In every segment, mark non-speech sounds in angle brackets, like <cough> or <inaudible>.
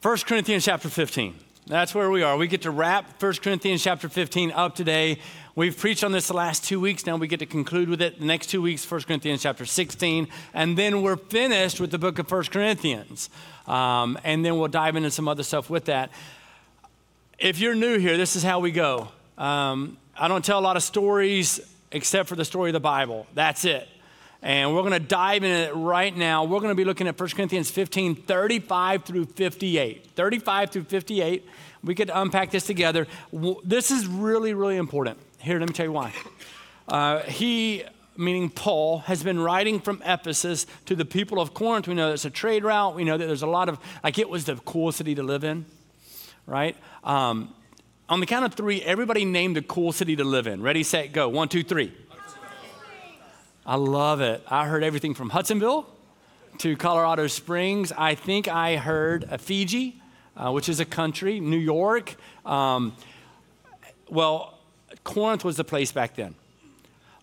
1 Corinthians chapter 15. That's where we are. We get to wrap 1 Corinthians chapter 15 up today. We've preached on this the last two weeks. Now we get to conclude with it. The next two weeks, 1 Corinthians chapter 16. And then we're finished with the book of 1 Corinthians. Um, and then we'll dive into some other stuff with that. If you're new here, this is how we go. Um, I don't tell a lot of stories except for the story of the Bible. That's it. And we're going to dive in it right now. We're going to be looking at 1 Corinthians 15, 35 through 58. 35 through 58. We could unpack this together. This is really, really important. Here, let me tell you why. Uh, he, meaning Paul, has been writing from Ephesus to the people of Corinth. We know it's a trade route. We know that there's a lot of, like, it was the cool city to live in, right? Um, on the count of three, everybody named a cool city to live in. Ready, set, go. One, two, three. I love it. I heard everything from Hudsonville to Colorado Springs. I think I heard Fiji, uh, which is a country, New York. Um, well, Corinth was the place back then.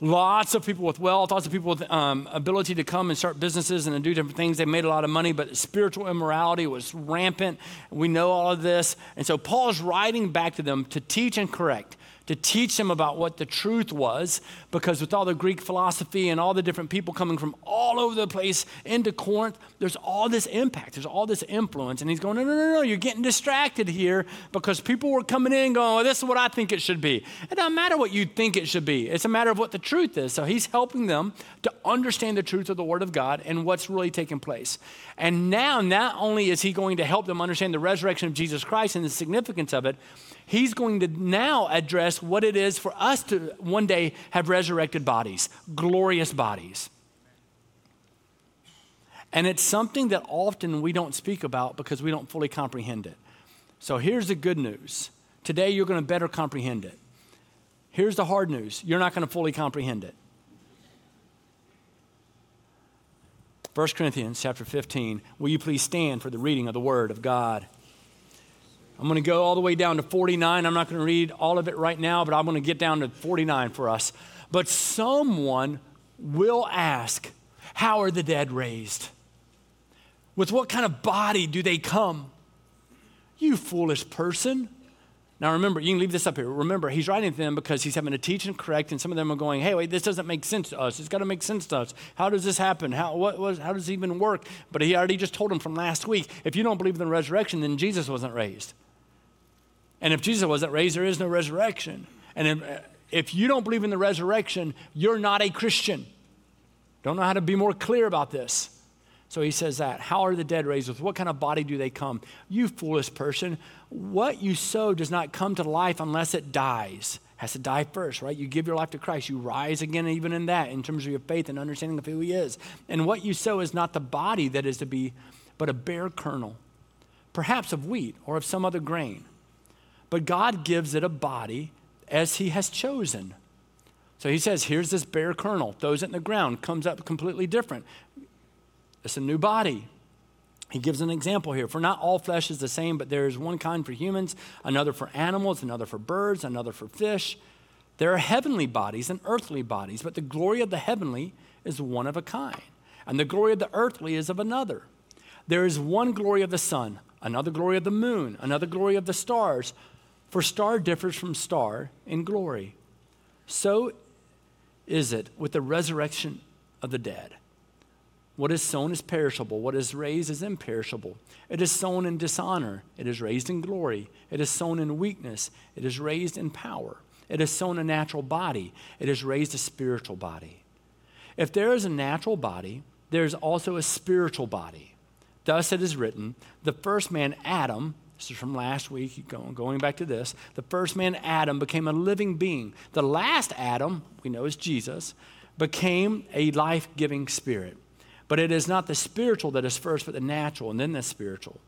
Lots of people with wealth, lots of people with um, ability to come and start businesses and do different things. They made a lot of money, but spiritual immorality was rampant. We know all of this. And so Paul is writing back to them to teach and correct to teach them about what the truth was, because with all the Greek philosophy and all the different people coming from all over the place into Corinth, there's all this impact, there's all this influence. And he's going, No, no, no, no, you're getting distracted here because people were coming in going, well, This is what I think it should be. It doesn't matter what you think it should be, it's a matter of what the truth is. So he's helping them to understand the truth of the Word of God and what's really taking place. And now, not only is he going to help them understand the resurrection of Jesus Christ and the significance of it, he's going to now address what it is for us to one day have resurrected bodies, glorious bodies. And it's something that often we don't speak about because we don't fully comprehend it. So here's the good news. Today you're going to better comprehend it. Here's the hard news you're not going to fully comprehend it. 1 Corinthians chapter 15. Will you please stand for the reading of the word of God? I'm going to go all the way down to 49. I'm not going to read all of it right now, but I'm going to get down to 49 for us. But someone will ask, How are the dead raised? With what kind of body do they come? You foolish person. Now remember, you can leave this up here. Remember, he's writing to them because he's having to teach and correct, and some of them are going, hey, wait, this doesn't make sense to us. It's got to make sense to us. How does this happen? How, what, how does it even work? But he already just told them from last week if you don't believe in the resurrection, then Jesus wasn't raised. And if Jesus wasn't raised, there is no resurrection. And if, if you don't believe in the resurrection, you're not a Christian. Don't know how to be more clear about this. So he says that. How are the dead raised? With what kind of body do they come? You foolish person. What you sow does not come to life unless it dies. Has to die first, right? You give your life to Christ. You rise again, even in that, in terms of your faith and understanding of who He is. And what you sow is not the body that is to be, but a bare kernel, perhaps of wheat or of some other grain but God gives it a body as He has chosen. So He says, here's this bare kernel, throws it in the ground, comes up completely different. It's a new body. He gives an example here. For not all flesh is the same, but there is one kind for humans, another for animals, another for birds, another for fish. There are heavenly bodies and earthly bodies, but the glory of the heavenly is one of a kind, and the glory of the earthly is of another. There is one glory of the sun, another glory of the moon, another glory of the stars for star differs from star in glory. So is it with the resurrection of the dead. What is sown is perishable, what is raised is imperishable. It is sown in dishonor, it is raised in glory. It is sown in weakness, it is raised in power. It is sown a natural body, it is raised a spiritual body. If there is a natural body, there is also a spiritual body. Thus it is written the first man, Adam, this is from last week, going back to this. The first man, Adam, became a living being. The last Adam, we know is Jesus, became a life giving spirit. But it is not the spiritual that is first, but the natural, and then the spiritual.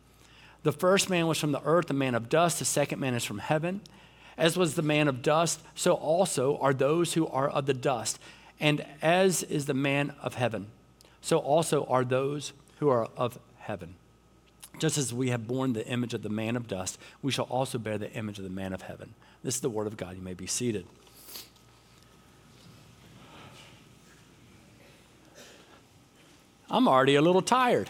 The first man was from the earth, the man of dust. The second man is from heaven. As was the man of dust, so also are those who are of the dust. And as is the man of heaven, so also are those who are of heaven. Just as we have borne the image of the man of dust, we shall also bear the image of the man of heaven. This is the word of God. You may be seated. I'm already a little tired.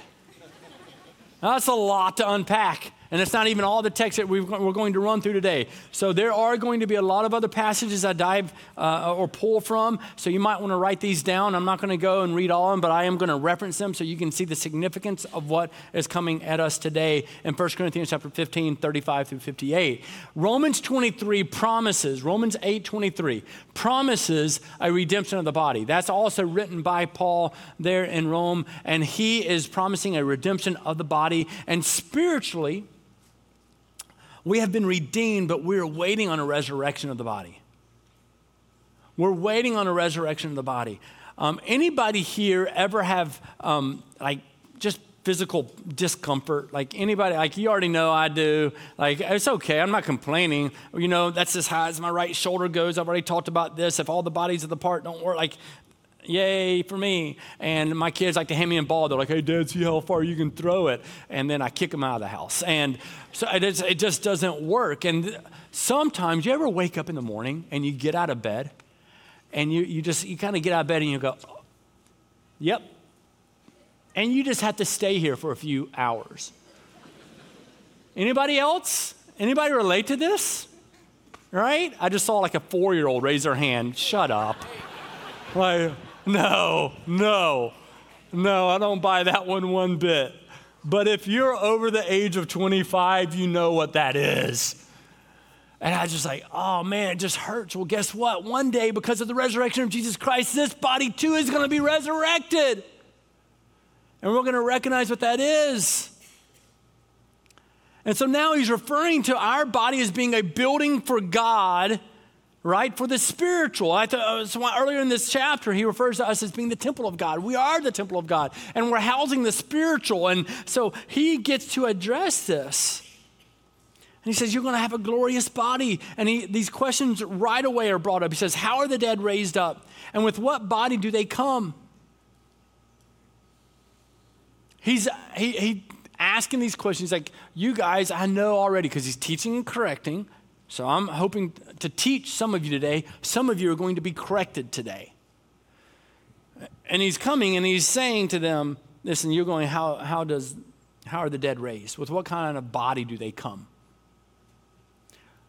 That's a lot to unpack. And it's not even all the text that we are going to run through today. So there are going to be a lot of other passages I dive uh, or pull from. So you might want to write these down. I'm not going to go and read all of them, but I am going to reference them so you can see the significance of what is coming at us today in 1 Corinthians chapter 15, 35 through 58. Romans 23 promises, Romans 8, 23, promises a redemption of the body. That's also written by Paul there in Rome. And he is promising a redemption of the body. And spiritually, we have been redeemed, but we're waiting on a resurrection of the body. We're waiting on a resurrection of the body. Um, anybody here ever have um, like just physical discomfort? Like anybody, like you already know I do. Like it's okay, I'm not complaining. You know, that's as high as my right shoulder goes. I've already talked about this. If all the bodies of the part don't work, like yay for me. And my kids like to hand me a ball. They're like, hey, dad, see how far you can throw it. And then I kick them out of the house. And so it, is, it just doesn't work. And sometimes you ever wake up in the morning and you get out of bed and you, you just, you kind of get out of bed and you go, yep. And you just have to stay here for a few hours. Anybody else? Anybody relate to this? Right? I just saw like a four year old raise their hand. Shut up. Like, no, no, no, I don't buy that one one bit. But if you're over the age of 25, you know what that is. And I just like, oh man, it just hurts. Well, guess what? One day, because of the resurrection of Jesus Christ, this body too is going to be resurrected. And we're going to recognize what that is. And so now he's referring to our body as being a building for God right? For the spiritual. I thought, uh, so earlier in this chapter, he refers to us as being the temple of God. We are the temple of God, and we're housing the spiritual. And so he gets to address this. And he says, You're going to have a glorious body. And he, these questions right away are brought up. He says, How are the dead raised up? And with what body do they come? He's he, he asking these questions like, You guys, I know already, because he's teaching and correcting. So I'm hoping to teach some of you today. Some of you are going to be corrected today. And he's coming and he's saying to them, listen, you're going, how, how does, how are the dead raised? With what kind of body do they come?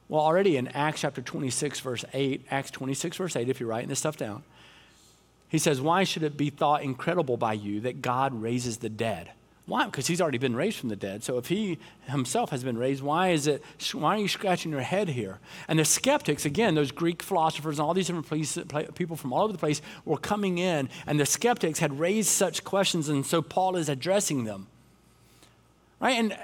Well, already in Acts chapter 26, verse 8, Acts 26, verse 8, if you're writing this stuff down, he says, Why should it be thought incredible by you that God raises the dead? Why? Because he's already been raised from the dead. So if he himself has been raised, why is it? Why are you scratching your head here? And the skeptics, again, those Greek philosophers and all these different places, people from all over the place were coming in, and the skeptics had raised such questions, and so Paul is addressing them. Right? And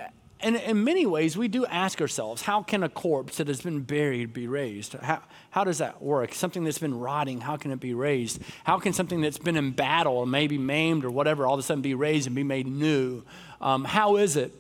and in many ways, we do ask ourselves, how can a corpse that has been buried be raised? How, how does that work? Something that's been rotting, how can it be raised? How can something that's been in battle or maybe maimed or whatever all of a sudden be raised and be made new? Um, how is it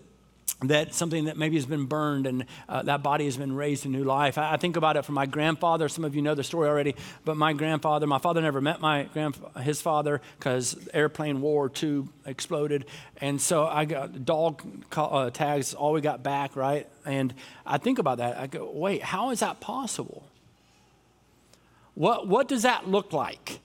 that something that maybe has been burned and uh, that body has been raised to new life. I, I, think about it from my grandfather. Some of you know the story already, but my grandfather, my father never met my grand, his father because airplane War II exploded, and so I got dog uh, tags. All we got back, right? And I think about that. I go, wait, how is that possible? What what does that look like?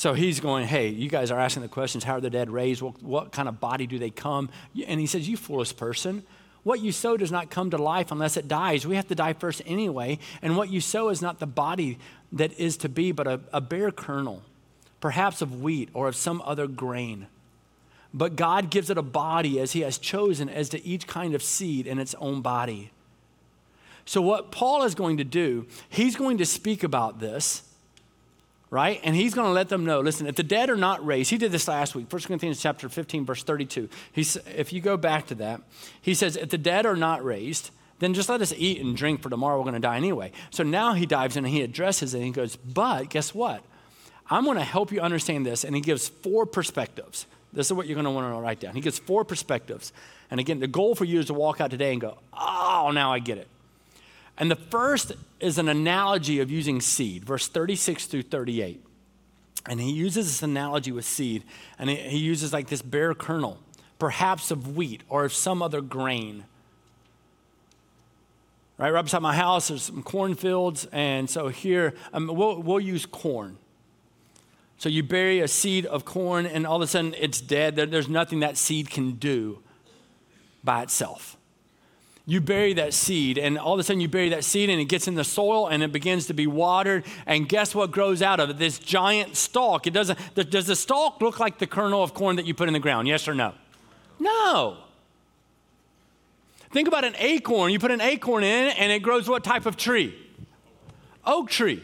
So he's going, Hey, you guys are asking the questions how are the dead raised? What, what, kind of body do they come? And he says, You foolish person. What you sow does not come to life unless it dies. We have to die first anyway. And what you sow is not the body that is to be, but a, a bare kernel, perhaps of wheat or of some other grain. But God gives it a body as He has chosen, as to each kind of seed in its own body. So, what Paul is going to do, he's going to speak about this right? And he's going to let them know, listen, if the dead are not raised, he did this last week, 1 Corinthians chapter 15, verse 32. He's, if you go back to that, he says, if the dead are not raised, then just let us eat and drink for tomorrow we're going to die anyway. So now he dives in and he addresses it and he goes, but guess what? I'm going to help you understand this. And he gives four perspectives. This is what you're going to want to write down. He gives four perspectives. And again, the goal for you is to walk out today and go, oh, now I get it. And the first is an analogy of using seed, verse 36 through 38. And he uses this analogy with seed, and he uses like this bare kernel, perhaps of wheat or of some other grain. Right, right beside my house, there's some cornfields, and so here um, we'll, we'll use corn. So you bury a seed of corn, and all of a sudden it's dead. There, there's nothing that seed can do. by itself. You bury that seed, and all of a sudden you bury that seed, and it gets in the soil, and it begins to be watered. And guess what grows out of it? This giant stalk. It doesn't. Does the stalk look like the kernel of corn that you put in the ground? Yes or no? No. Think about an acorn. You put an acorn in, and it grows what type of tree? Oak tree.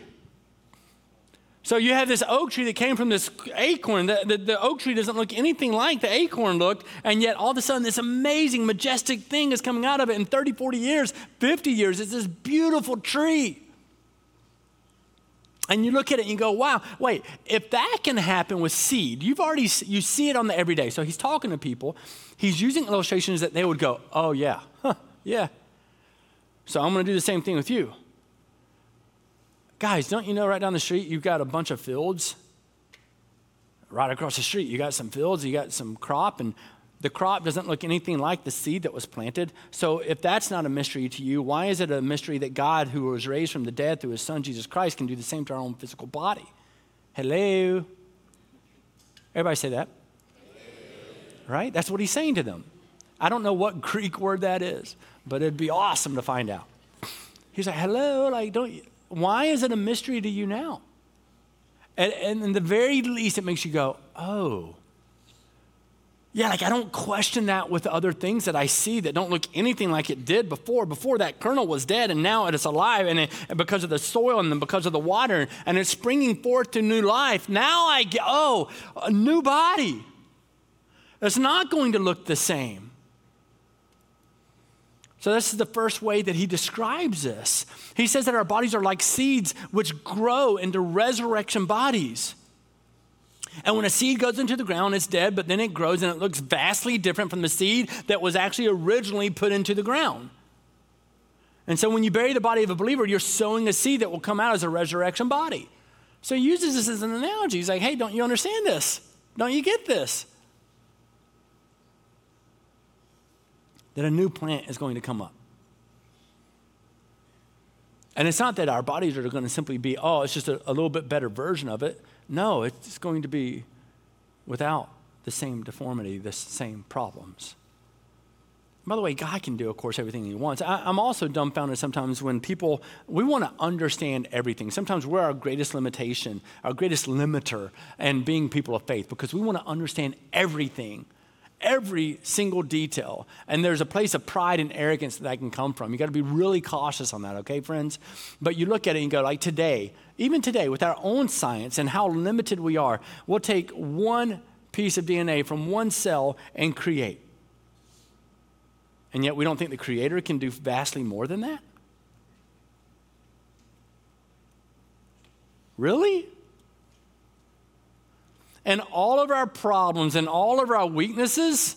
So you have this oak tree that came from this acorn. The, the, the, oak tree doesn't look anything like the acorn looked, and yet all of a sudden this amazing, majestic thing is coming out of it in 30, 40 years, 50 years. It's this beautiful tree. And you look at it and you go, wow, wait, if that can happen with seed, you've already, you see it on the everyday. So he's talking to people. He's using illustrations that they would go, oh, yeah, huh, yeah. So I'm going to do the same thing with you. Guys, don't you know right down the street you've got a bunch of fields? Right across the street, you got some fields, you got some crop, and the crop doesn't look anything like the seed that was planted. So, if that's not a mystery to you, why is it a mystery that God, who was raised from the dead through his son Jesus Christ, can do the same to our own physical body? Hello? Everybody say that. Right? That's what he's saying to them. I don't know what <laughs> Greek word that is, but it'd be awesome to find out. <laughs> He's like, hello, like, don't you? Why is it a mystery to you now? And, and in the very least, it makes you go, oh. Yeah, like I don't question that with other things that I see that don't look anything like it did before. Before that kernel was dead and now it is alive and, it, and because of the soil and because of the water and it's springing forth to new life. Now I get, oh, a new body. It's not going to look the same. So, this is the first way that he describes this. He says that our bodies are like seeds which grow into resurrection bodies. And when a seed goes into the ground, it's dead, but then it grows and it looks vastly different from the seed that was actually originally put into the ground. And so, when you bury the body of a believer, you're sowing a seed that will come out as a resurrection body. So, he uses this as an analogy. He's like, hey, don't you understand this? Don't you get this? That a new plant is going to come up. And it's not that our bodies are going to simply be, oh, it's just a, a little bit better version of it. No, it's going to be without the same deformity, the same problems. By the way, God can do, of course, everything He wants. I, am also dumbfounded sometimes when people, we want to understand everything. Sometimes we're our greatest limitation, our greatest limiter, and being people of faith because we want to understand everything every single detail. And there's a place of pride and arrogance that, that can come from. You got to be really cautious on that, okay, friends? But you look at it and go, like today, even today, with our own science and how limited we are, we'll take one piece of DNA from one cell and create. And yet we don't think the Creator can do vastly more than that? Really? And all of our problems and all of our weaknesses,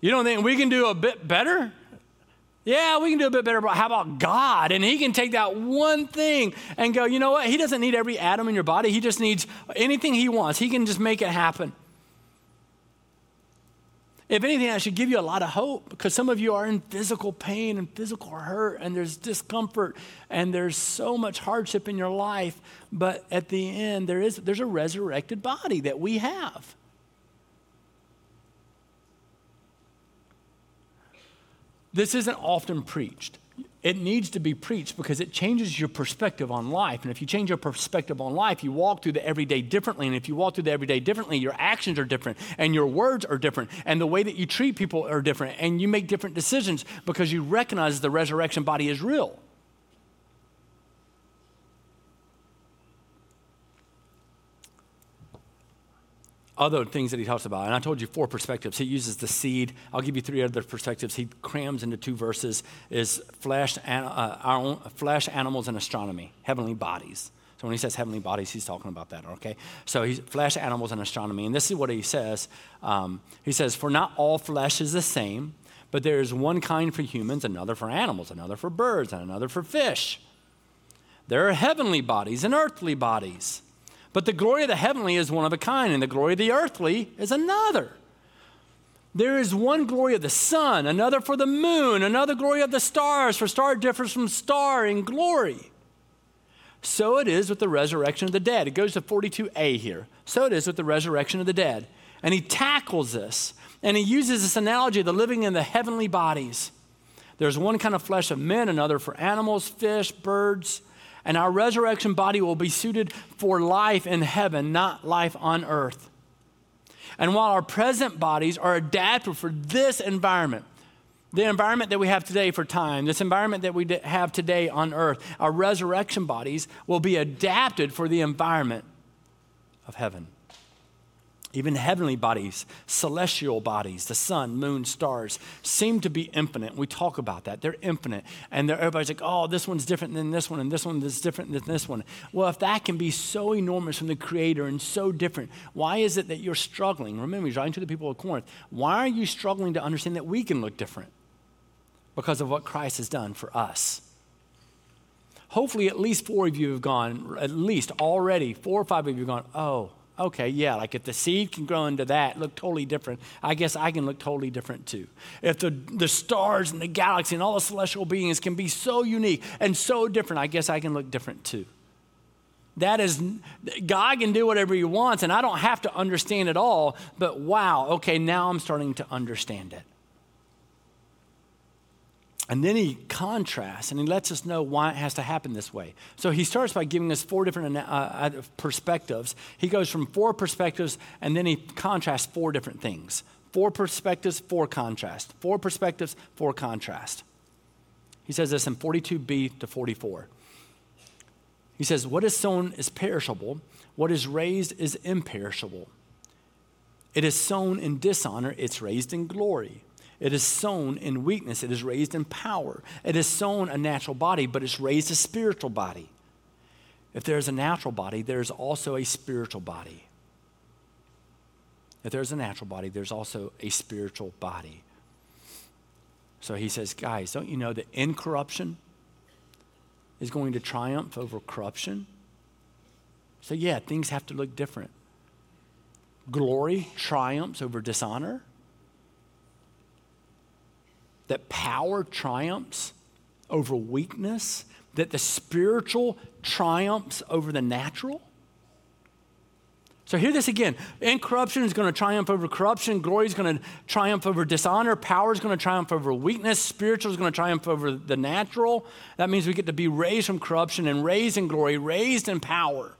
you don't think we can do a bit better? Yeah, we can do a bit better, but how about God? And He can take that one thing and go, you know what? He doesn't need every atom in your body. He just needs anything He wants. He can just make it happen. If anything, I should give you a lot of hope because some of you are in physical pain and physical hurt, and there's discomfort, and there's so much hardship in your life. But at the end, there is, there's a resurrected body that we have. This isn't often preached it needs to be preached because it changes your perspective on life. And if you change your perspective on life, you walk through the everyday differently. And if you walk through the everyday differently, your actions are different and your words are different and the way that you treat people are different and you make different decisions because you recognize the resurrection body is real. Other things that he talks about. And I told you four perspectives. He uses the seed. I'll give you three other perspectives. He crams into two verses is flesh, uh, our own, flesh, animals, and astronomy, heavenly bodies. So when he says heavenly bodies, he's talking about that, okay? So he's flesh, animals, and astronomy. And this is what he says. Um, he says, For not all flesh is the same, but there is one kind for humans, another for animals, another for birds, and another for fish. There are heavenly bodies and earthly bodies. But the glory of the heavenly is one of a kind, and the glory of the earthly is another. There is one glory of the sun, another for the moon, another glory of the stars, for star differs from star in glory. So it is with the resurrection of the dead. It goes to 42a here. So it is with the resurrection of the dead. And he tackles this. And he uses this analogy of the living in the heavenly bodies. There's one kind of flesh of men, another for animals, fish, birds. And our resurrection body will be suited for life in heaven, not life on earth. And while our present bodies are adapted for this environment, the environment that we have today for time, this environment that we have today on earth, our resurrection bodies will be adapted for the environment of heaven. Even heavenly bodies, celestial bodies, the sun, moon, stars, seem to be infinite. We talk about that. They're infinite. And they're, everybody's like, oh, this one's different than this one, and this one is different than this one. Well, if that can be so enormous from the Creator and so different, why is it that you're struggling? Remember, he's writing to the people of Corinth. Why are you struggling to understand that we can look different? Because of what Christ has done for us. Hopefully, at least four of you have gone, at least already, four or five of you have gone, oh, okay, yeah, like if the seed can grow into that, look totally different, I guess I can look totally different too. If the, the stars and the galaxy and all the celestial beings can be so unique and so different, I guess I can look different too. That is, God can do whatever He wants, and I don't have to understand it all, but wow, okay, now I'm starting to understand it. And then he contrasts and he lets us know why it has to happen this way. So he starts by giving us four different uh, uh, perspectives. He goes from four perspectives and then he contrasts four different things. Four perspectives, four contrast. Four perspectives, four contrast. He says this in 42b to 44. He says, What is sown is perishable, what is raised is imperishable. It is sown in dishonor, it's raised in glory. It is sown in weakness, it is raised in power. It is sown a natural body, but it's raised a spiritual body. If there's a natural body, there's also a spiritual body. If there's a natural body, there's also a spiritual body. So he says, guys, don't you know that incorruption is going to triumph over corruption? So, yeah, things have to look different. Glory triumphs over dishonor that power triumphs over weakness, that the spiritual triumphs over the natural? So hear this again. Incorruption is going to triumph over corruption. Glory is going to triumph over dishonor. Power is going to triumph over weakness. Spiritual is going to triumph over the natural. That means we get to be raised from corruption and raised in glory, raised in power.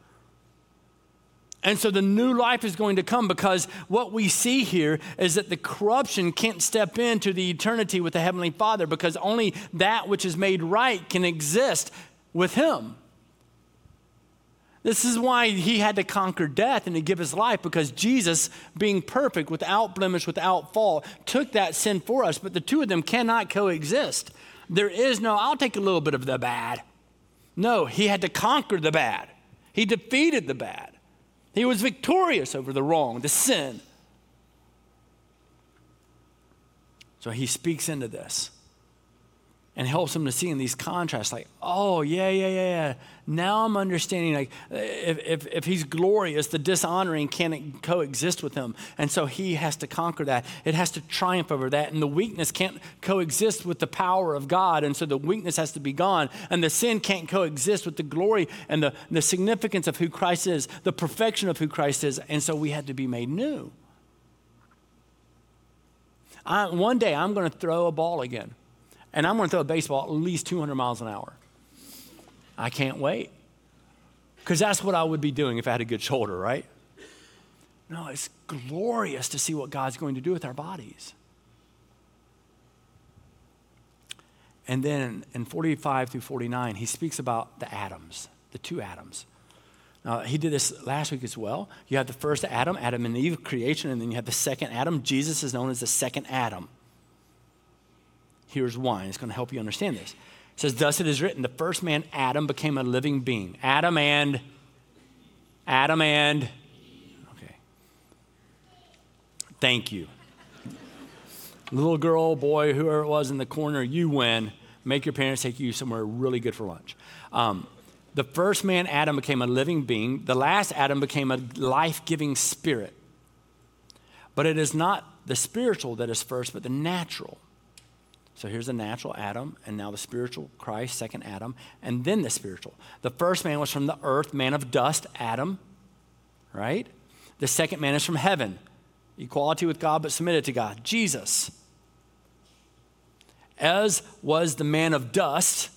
And so the new life is going to come because what we see here is that the corruption can't step into the eternity with the Heavenly Father because only that which is made right can exist with Him. This is why He had to conquer death and to give His life because Jesus, being perfect, without blemish, without fault, took that sin for us. But the two of them cannot coexist. There is no, I'll take a little bit of the bad. No, He had to conquer the bad, He defeated the bad. He was victorious over the wrong, the sin. So he speaks into this and helps them to see in these contrasts like oh yeah yeah yeah yeah. Now i'm understanding like if, if, if he's glorious the dishonoring can't coexist with him. And so he has to conquer that. It has to triumph over that. And the weakness can't coexist with the power of god. And so the weakness has to be gone. And the sin can't coexist with the glory and the, the significance of who christ is the perfection of who christ is. And so we had to be made new. I, one day i'm going to throw a ball again and I'm going to throw a baseball at least 200 miles an hour. I can't wait. Because that's what I would be doing if I had a good shoulder, right? No, it's glorious to see what God's going to do with our bodies. And then in 45 through 49, he speaks about the Adams, the two Adams. Now, he did this last week as well. You have the first Adam, Adam and Eve, creation, and then you have the second Adam. Jesus is known as the second Adam. Here's why. It's going to help you understand this. It says, Thus it is written, the first man, Adam, became a living being. Adam and, Adam and, okay. Thank you. Little girl, boy, whoever it was in the corner, you win. Make your parents take you somewhere really good for lunch. Um, the first man, Adam, became a living being. The last Adam became a life giving spirit. But it is not the spiritual that is first, but the natural. So here's the natural Adam, and now the spiritual Christ, second Adam, and then the spiritual. The first man was from the earth, man of dust, Adam, right? The second man is from heaven, equality with God, but submitted to God. Jesus, as was the man of dust,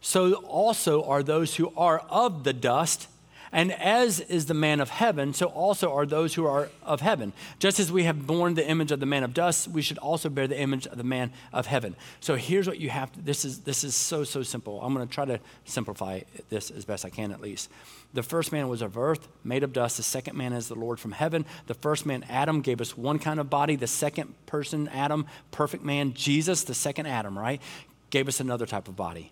so also are those who are of the dust. And as is the man of heaven, so also are those who are of heaven. Just as we have borne the image of the man of dust, we should also bear the image of the man of heaven. So here's what you have to, this is this is so, so simple. I'm gonna try to simplify this as best I can at least. The first man was of earth, made of dust. The second man is the Lord from heaven. The first man, Adam, gave us one kind of body. The second person, Adam, perfect man, Jesus, the second Adam, right, gave us another type of body.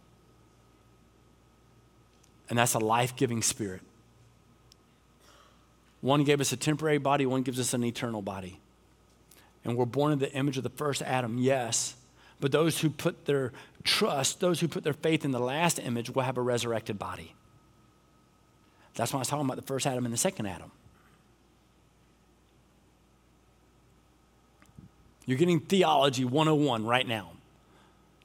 And that's a life giving spirit. One gave us a temporary body, one gives us an eternal body. And we're born in the image of the first Adam, yes. But those who put their trust, those who put their faith in the last image, will have a resurrected body. That's why I was talking about the first Adam and the second Adam. You're getting theology 101 right now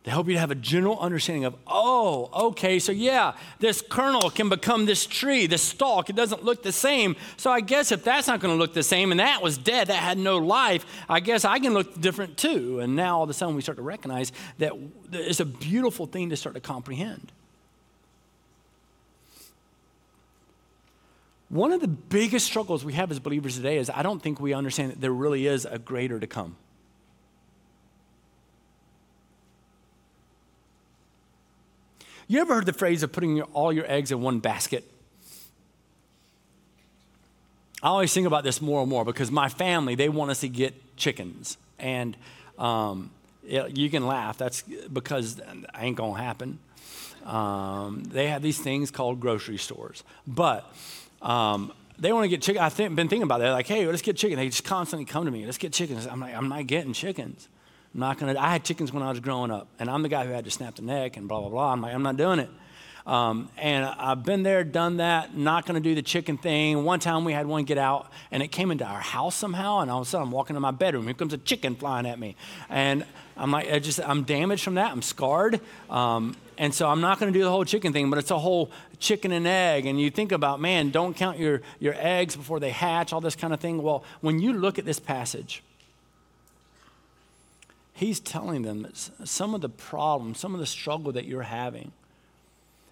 to help you to have a general understanding of, oh, okay, so yeah, this kernel can become this tree, this stalk. It doesn't look the same. So I guess if that's not going to look the same and that was dead, that had no life, I guess I can look different too. And now all of a sudden we start to recognize that it's a beautiful thing to start to comprehend. One of the biggest struggles we have as believers today is I don't think we understand that there really is a greater to come. You ever heard the phrase of putting all your eggs in one basket? I always think about this more and more because my family, they want us to get chickens. And um, you can laugh, that's because ain't gonna happen. Um, they have these things called grocery stores. But um, they want to get chicken. I've th- been thinking about that. Like, hey, let's get chicken. They just constantly come to me. Let's get chickens. I'm like, I'm not getting chickens. I'm not gonna. I had chickens when I was growing up, and I'm the guy who had to snap the neck and blah blah blah. I'm like, I'm not doing it. Um, and I've been there, done that. Not going to do the chicken thing. One time we had one get out, and it came into our house somehow. And all of a sudden, I'm walking in my bedroom. Here comes a chicken flying at me, and I'm like, I just, I'm damaged from that. I'm scarred. Um, and so I'm not going to do the whole chicken thing, but it's a whole chicken and egg. And you think about, man, don't count your, your eggs before they hatch, all this kind of thing. Well, when you look at this passage, he's telling them that some of the problems, some of the struggle that you're having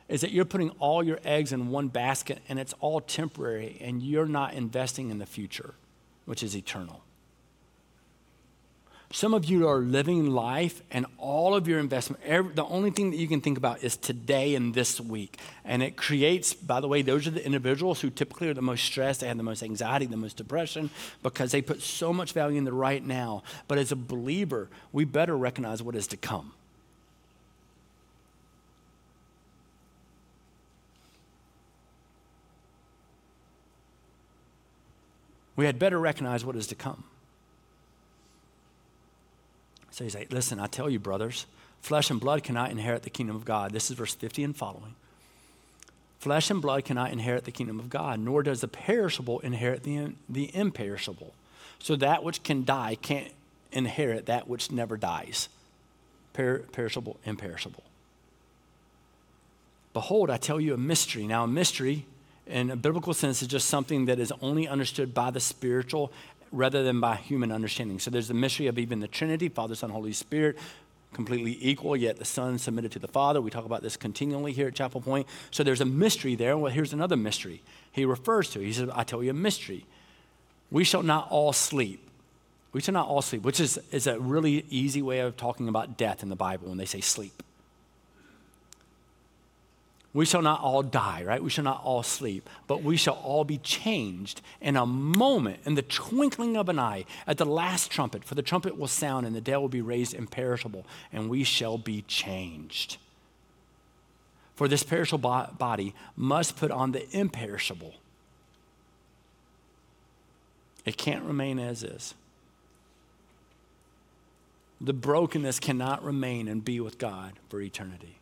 is that you're putting all your eggs in one basket and it's all temporary and you're not investing in the future, which is eternal. Some of you are living life and all of your investment, every, the only thing that you can think about is today and this week. And it creates, by the way, those are the individuals who typically are the most stressed, they have the most anxiety, the most depression, because they put so much value in the right now. But as a believer, we better recognize what is to come. We had better recognize what is to come. So he's like, listen, I tell you, brothers, flesh and blood cannot inherit the kingdom of God. This is verse 50 and following. Flesh and blood cannot inherit the kingdom of God, nor does the perishable inherit the, the imperishable. So that which can die can't inherit that which never dies. Per- perishable, imperishable. Behold, I tell you a mystery. Now, a mystery in a biblical sense is just something that is only understood by the spiritual rather than by human understanding. So there's the mystery of even the Trinity, Father, Son, Holy Spirit, completely equal, yet the Son submitted to the Father. We talk about this continually here at Chapel Pointe. So there's a mystery there. Well, here's another mystery he refers to. He says, I tell you a mystery. We shall not all sleep. We shall not all sleep, which is, is a really easy way of talking about death in the Bible when they say sleep we shall not all die, right? We shall not all sleep, but we shall all be changed in a moment, in the twinkling of an eye, at the last trumpet. For the trumpet will sound, and the dead will be raised imperishable, and we shall be changed. For this perishable body must put on the imperishable. It can't remain as is. The brokenness cannot remain and be with God for eternity.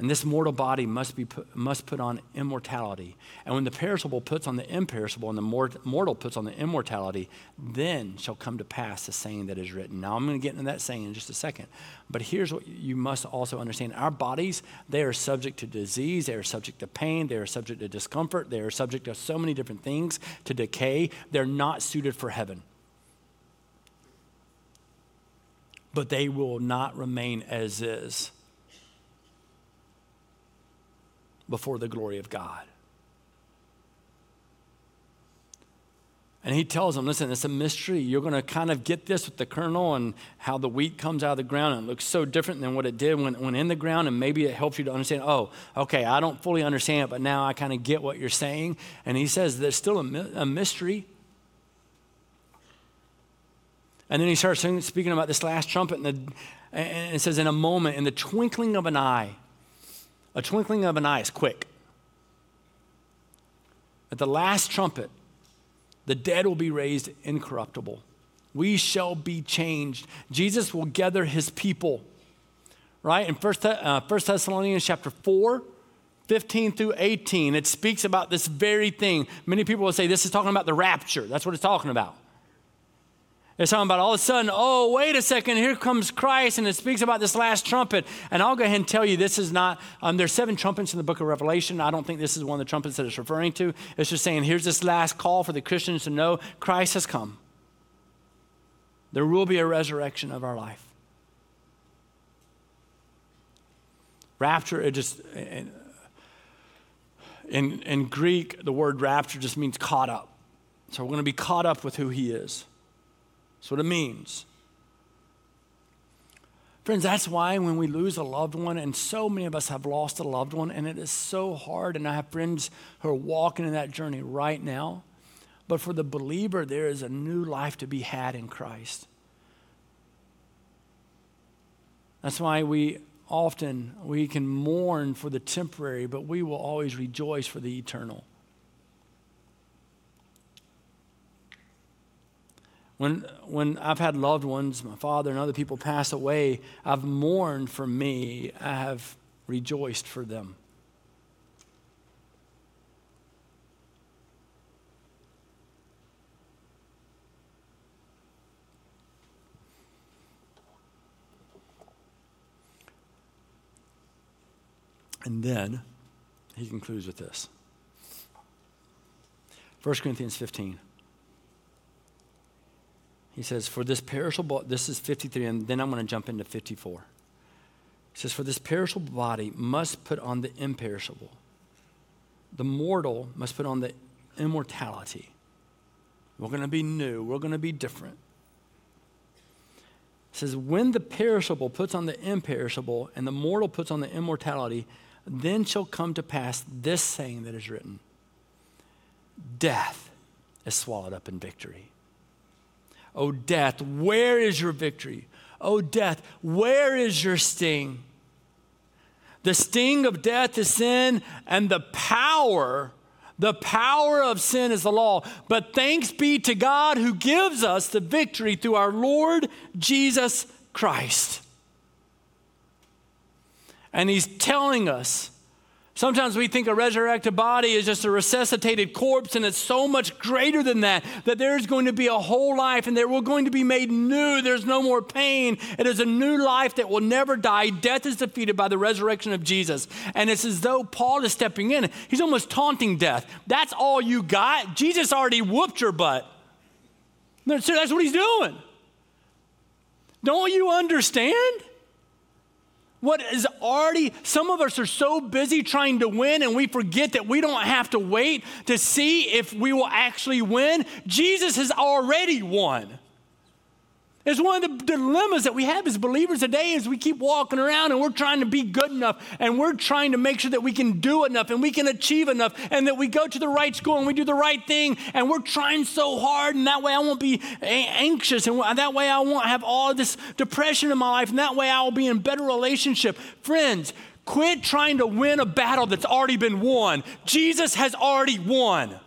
And this mortal body must, be put, must put on immortality. And when the perishable puts on the imperishable and the mortal puts on the immortality, then shall come to pass the saying that is written. Now, I'm going to get into that saying in just a second. But here's what you must also understand our bodies, they are subject to disease, they are subject to pain, they are subject to discomfort, they are subject to so many different things, to decay. They're not suited for heaven. But they will not remain as is before the glory of God. And he tells them, listen, it's a mystery. You're going to kind of get this with the kernel and how the wheat comes out of the ground. And it looks so different than what it did when, when in the ground. And maybe it helps you to understand, oh, okay, I don't fully understand it, but now I kind of get what you're saying. And he says there's still a, a mystery. And then he starts speaking about this last trumpet. And, the, and it says, in a moment, in the twinkling of an eye, a twinkling of an eye is quick. At the last trumpet, the dead will be raised incorruptible. We shall be changed. Jesus will gather his people. Right? In 1 uh, Thessalonians chapter 4, 15 through 18, it speaks about this very thing. Many people will say this is talking about the rapture. That's what it's talking about. It's talking about all of a sudden, oh, wait a second, here comes Christ, and it speaks about this last trumpet. And I'll go ahead and tell you this is not, um, there's seven trumpets in the book of Revelation. I don't think this is one of the trumpets that it's referring to. It's just saying, here's this last call for the Christians to know Christ has come. There will be a resurrection of our life. Rapture, it just, in, in Greek, the word rapture just means caught up. So we're going to be caught up with who he is. That's what it means. Friends, that's why when we lose a loved one, and so many of us have lost a loved one, and it is so hard, and I have friends who are walking in that journey right now. But for the believer, there is a new life to be had in Christ. That's why we often we can mourn for the temporary, but we will always rejoice for the eternal. When, when I've had loved ones, my father and other people pass away, I've mourned for me. I have rejoiced for them. And then he concludes with this 1 Corinthians 15. He says, For this perishable, this is 53, and then I'm going to jump into 54. He says, For this perishable body must put on the imperishable. The mortal must put on the immortality. We're going to be new, we're going to be different. It says, When the perishable puts on the imperishable, and the mortal puts on the immortality, then shall come to pass this saying that is written Death is swallowed up in victory. Oh, death, where is your victory? O death, where is your sting? The sting of death is sin, and the power, the power of sin is the law. But thanks be to God who gives us the victory through our Lord Jesus Christ. And He's telling us Sometimes we think a resurrected body is just a resuscitated corpse, and it's so much greater than that, that there's going to be a whole life and that we're going to be made new. There's no more pain. It is a new life that will never die. Death is defeated by the resurrection of Jesus. And it's as though Paul is stepping in. He's almost taunting death. That's all you got? Jesus already whooped your butt. That's what he's doing. Don't you understand? What is already, some of us are so busy trying to win and we forget that we don't have to wait to see if we will actually win. Jesus has already won. It's one of the dilemmas that we have as believers today is we keep walking around and we're trying to be good enough and we're trying to make sure that we can do enough and we can achieve enough and that we go to the right school and we do the right thing and we're trying so hard and that way I won't be anxious and that way I won't have all this depression in my life and that way I will be in better relationship. Friends, quit trying to win a battle that's already been won. Jesus has already won.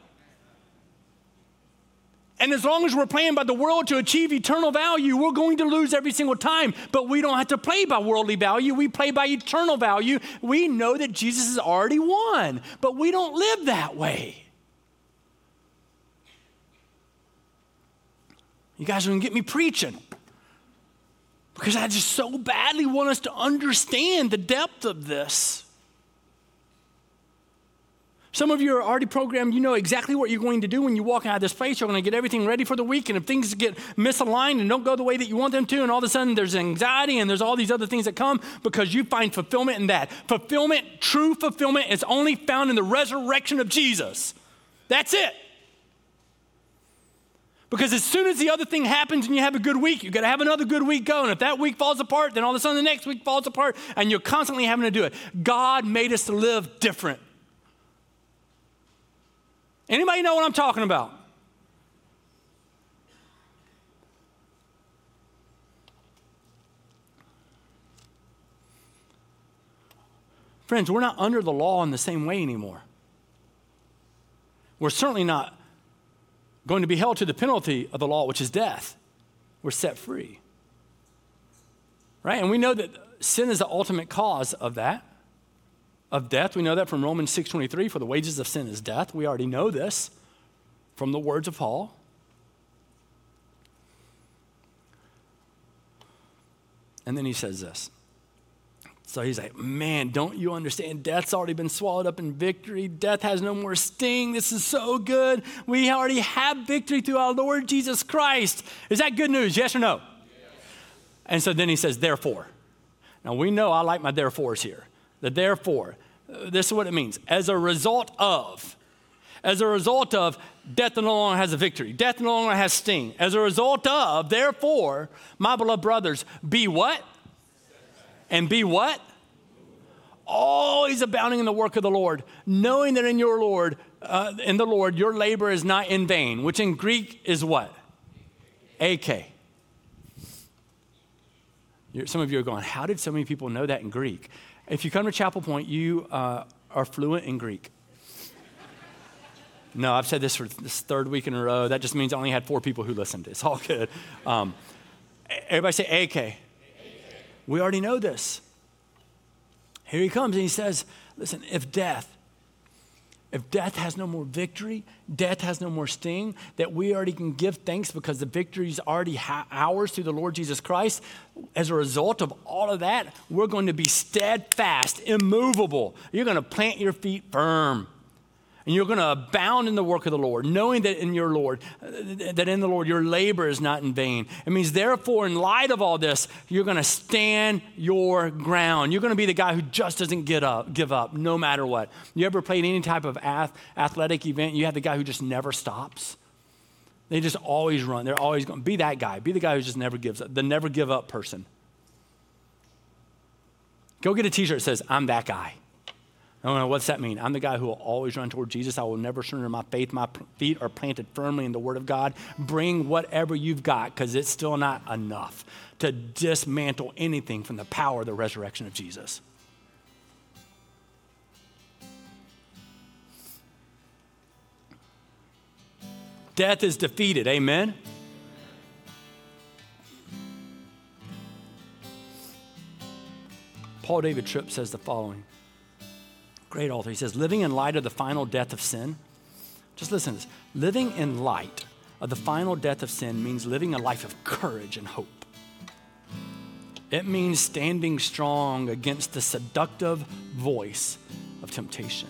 And as long as we're playing by the world to achieve eternal value, we're going to lose every single time. But we don't have to play by worldly value. We play by eternal value. We know that Jesus has already won, but we don't live that way. You guys are going to get me preaching because I just so badly want us to understand the depth of this. Some of you are already programmed. You know exactly what you're going to do when you walk out of this place. You're going to get everything ready for the week. And if things get misaligned and don't go the way that you want them to, and all of a sudden there's anxiety and there's all these other things that come because you find fulfillment in that. Fulfillment, true fulfillment, is only found in the resurrection of Jesus. That's it. Because as soon as the other thing happens and you have a good week, you got to have another good week going. If that week falls apart, then all of a sudden the next week falls apart, and you're constantly having to do it. God made us to live different. Anybody know what I'm talking about? Friends, we're not under the law in the same way anymore. We're certainly not going to be held to the penalty of the law, which is death. We're set free. Right? And we know that sin is the ultimate cause of that of death. We know that from Romans 6:23 for the wages of sin is death. We already know this from the words of Paul. And then he says this. So he's like, Man, don't you understand? Death's already been swallowed up in victory. Death has no more sting. This is so good. We already have victory through our Lord Jesus Christ. Is that good news? Yes or no? And so then he says, Therefore. Now we know I like my therefores here. The therefore this is what it means. As a result of, as a result of, death no longer has a victory. Death no longer has sting. As a result of, therefore, my beloved brothers, be what? And be what? Always abounding in the work of the Lord, knowing that in your Lord, uh, in the Lord, your labor is not in vain, which in Greek is what? AK. You're, some of you are going, how did so many people know that in Greek? If you come to Chapel Pointe, you uh, are fluent in Greek. No, I've said this for this third week in a row. That just means I only had four people who listened. It's all good. Um, everybody say AK. We already know this. Here he comes and he says, Listen, if death, if death has no more victory, death has no more sting, that we already can give thanks because the victory is already ha- ours through the Lord Jesus Christ. As a result of all of that, we're going to be steadfast, immovable. You're going to plant your feet firm and you're going to abound in the work of the Lord, knowing that in your Lord, that in the Lord your labor is not in vain. It means, therefore, in light of all this, you're going to stand your ground. You're going to be the guy who just doesn't get up, give up, no matter what. You ever played any type of ath- athletic event? You have the guy who just never stops. They just always run. They're always going. Be that guy. Be the guy who just never gives up. The never give up person. Go get a T-shirt that says, "I'm that guy." I don't know, what's that mean? I'm the guy who will always run toward Jesus. I will never surrender my faith. My feet are planted firmly in the Word of God. Bring whatever you've got because it's still not enough to dismantle anything from the power of the resurrection of Jesus. Death is defeated. Amen. Paul David Tripp says the following Great author. He says, living in light of the final death of sin. Just listen to this. Living in light of the final death of sin means living a life of courage and hope. It means standing strong against the seductive voice of temptation.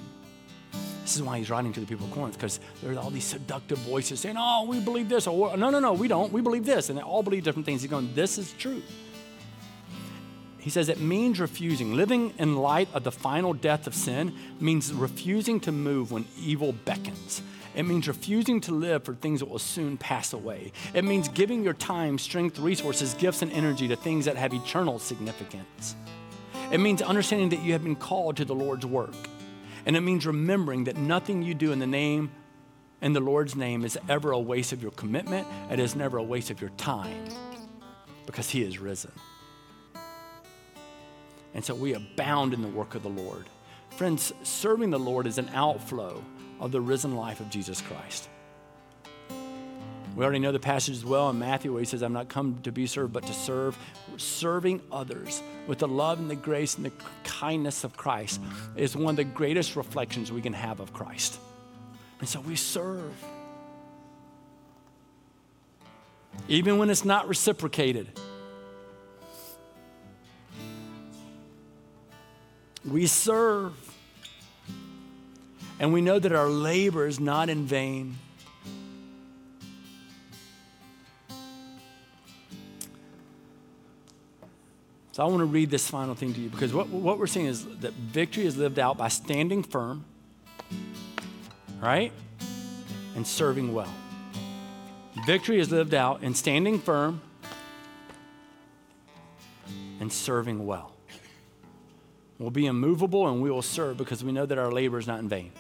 This is why he's writing to the people of Corinth, because there's all these seductive voices saying, Oh, we believe this, or no, no, no, we don't. We believe this. And they all believe different things. He's going, This is true. He says it means refusing. Living in light of the final death of sin means refusing to move when evil beckons. It means refusing to live for things that will soon pass away. It means giving your time, strength, resources, gifts, and energy to things that have eternal significance. It means understanding that you have been called to the Lord's work. And it means remembering that nothing you do in the name, in the Lord's name, is ever a waste of your commitment. And it is never a waste of your time because He is risen. And so we abound in the work of the Lord. Friends, serving the Lord is an outflow of the risen life of Jesus Christ. We already know the passage as well in Matthew where he says, I'm not come to be served, but to serve. Serving others with the love and the grace and the kindness of Christ is one of the greatest reflections we can have of Christ. And so we serve. Even when it's not reciprocated. We serve. And we know that our labor is not in vain. So I want to read this final thing to you because what, what we're seeing is that victory is lived out by standing firm, right? And serving well. Victory is lived out in standing firm and serving well. We'll be immovable and we will serve because we know that our labor is not in vain.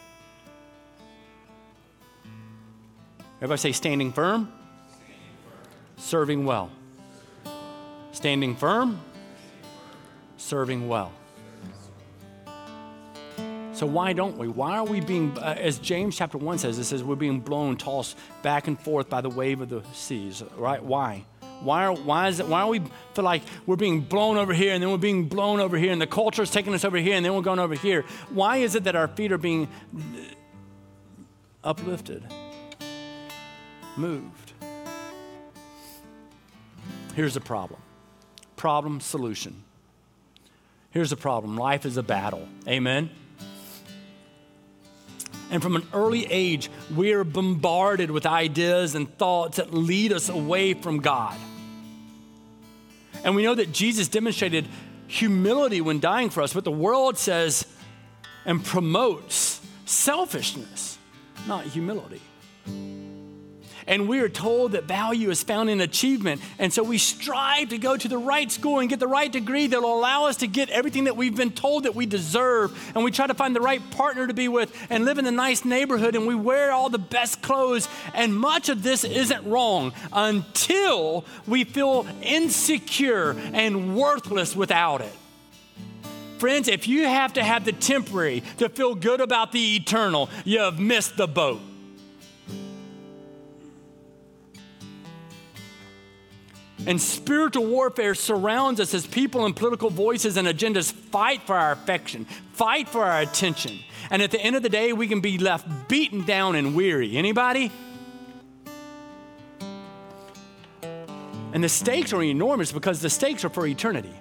Everybody say standing firm, serving well. Standing firm, serving well. So why don't we? Why are we being, uh, as James chapter 1 says, it says we're being blown, tossed back and forth by the wave of the seas, right? Why? Why are, why is it, why are we feel like we're being blown over here and then we're being blown over here and the culture is taking us over here and then we're going over here? Why is it that our feet are being uplifted, moved? Here's the problem problem, solution. Here's the problem life is a battle. Amen? And from an early age, we are bombarded with ideas and thoughts that lead us away from God. And we know that Jesus demonstrated humility when dying for us, but the world says and promotes selfishness, not humility. And we are told that value is found in achievement. And so we strive to go to the right school and get the right degree that will allow us to get everything that we've been told that we deserve. And we try to find the right partner to be with and live in a nice neighborhood. And we wear all the best clothes. And much of this isn't wrong until we feel insecure and worthless without it. Friends, if you have to have the temporary to feel good about the eternal, you have missed the boat. And spiritual warfare surrounds us as people and political voices and agendas fight for our affection, fight for our attention. And at the end of the day, we can be left beaten down and weary. Anybody? And the stakes are enormous because the stakes are for eternity.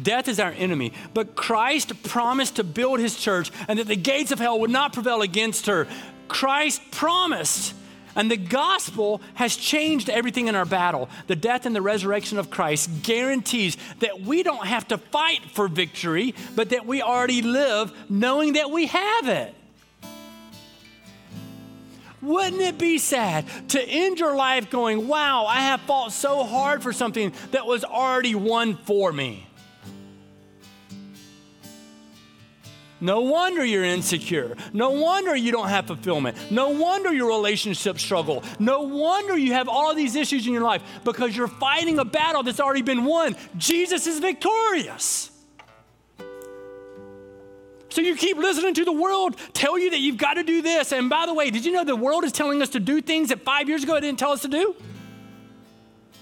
Death is our enemy, but Christ promised to build his church and that the gates of hell would not prevail against her. Christ promised and the gospel has changed everything in our battle. The death and the resurrection of Christ guarantees that we don't have to fight for victory, but that we already live knowing that we have it. Wouldn't it be sad to end your life going, wow, I have fought so hard for something that was already won for me? No wonder you're insecure. No wonder you don't have fulfillment. No wonder your relationships struggle. No wonder you have all these issues in your life because you're fighting a battle that's already been won. Jesus is victorious. So you keep listening to the world tell you that you've got to do this. And by the way, did you know the world is telling us to do things that five years ago it didn't tell us to do?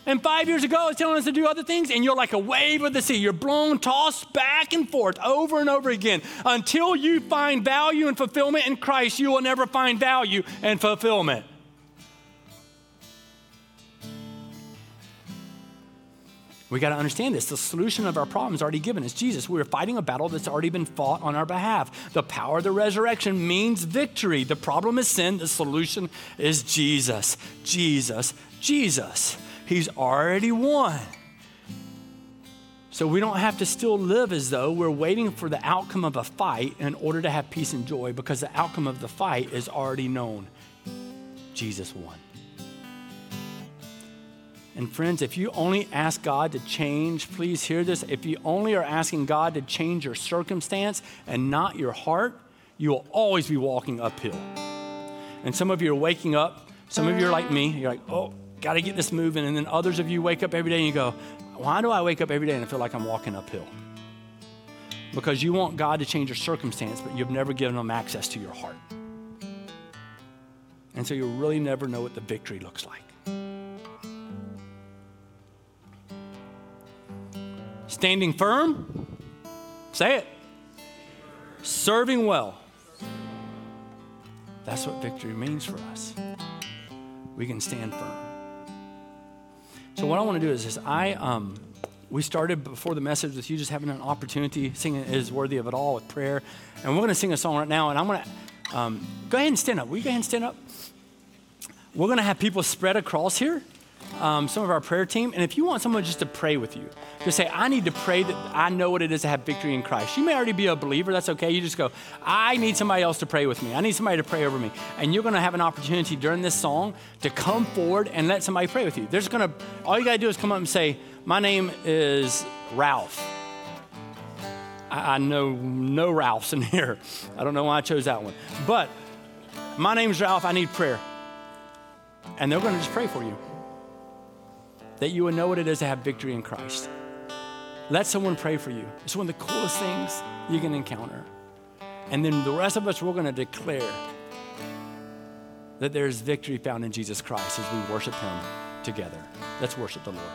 And five years ago, it's telling us to do other things, and you're like a wave of the sea. You're blown, tossed back and forth over and over again. Until you find value and fulfillment in Christ, you will never find value and fulfillment. We got to understand this. The solution of our problem is already given. It's Jesus. We're fighting a battle that's already been fought on our behalf. The power of the resurrection means victory. The problem is sin. The solution is Jesus. Jesus. Jesus. He's already won. So we don't have to still live as though we're waiting for the outcome of a fight in order to have peace and joy because the outcome of the fight is already known. Jesus won. And friends, if you only ask God to change, please hear this. If you only are asking God to change your circumstance and not your heart, you will always be walking uphill. And some of you are waking up, some of you are like me, you're like, oh, got to get this moving. And then others of you wake up every day and you go, why do I wake up every day and I feel like I'm walking uphill? Because you want God to change your circumstance, but you've never given Him access to your heart. And so you'll really never know what the victory looks like. Standing firm, say it. Serving well. That's what victory means for us. We can stand firm. So what I want to do is. I um, we started before the message with you just having an opportunity. Singing is worthy of it all with prayer, and we're going to sing a song right now. And I'm going to um, go ahead and stand up. Will you go ahead and stand up? We're going to have people spread across here um, some of our prayer team. And if you want someone just to pray with you, just say, I need to pray that I know what it is to have victory in Christ. You may already be a believer, that's okay. You just go, I need somebody else to pray with me. I need somebody to pray over me. And you're gonna have an opportunity during this song to come forward and let somebody pray with you. There's gonna, all you gotta do is come up and say, My name is Ralph. I, I know no Ralphs in <laughs> here. I don't know why I chose that one. But my name's Ralph, I need prayer. And they're gonna just pray for you that you would know what it is to have victory in Christ. Let someone pray for you. It's one of the coolest things you can encounter. And then the rest of us, we're going to declare that there's victory found in Jesus Christ as we worship Him together. Let's worship the Lord.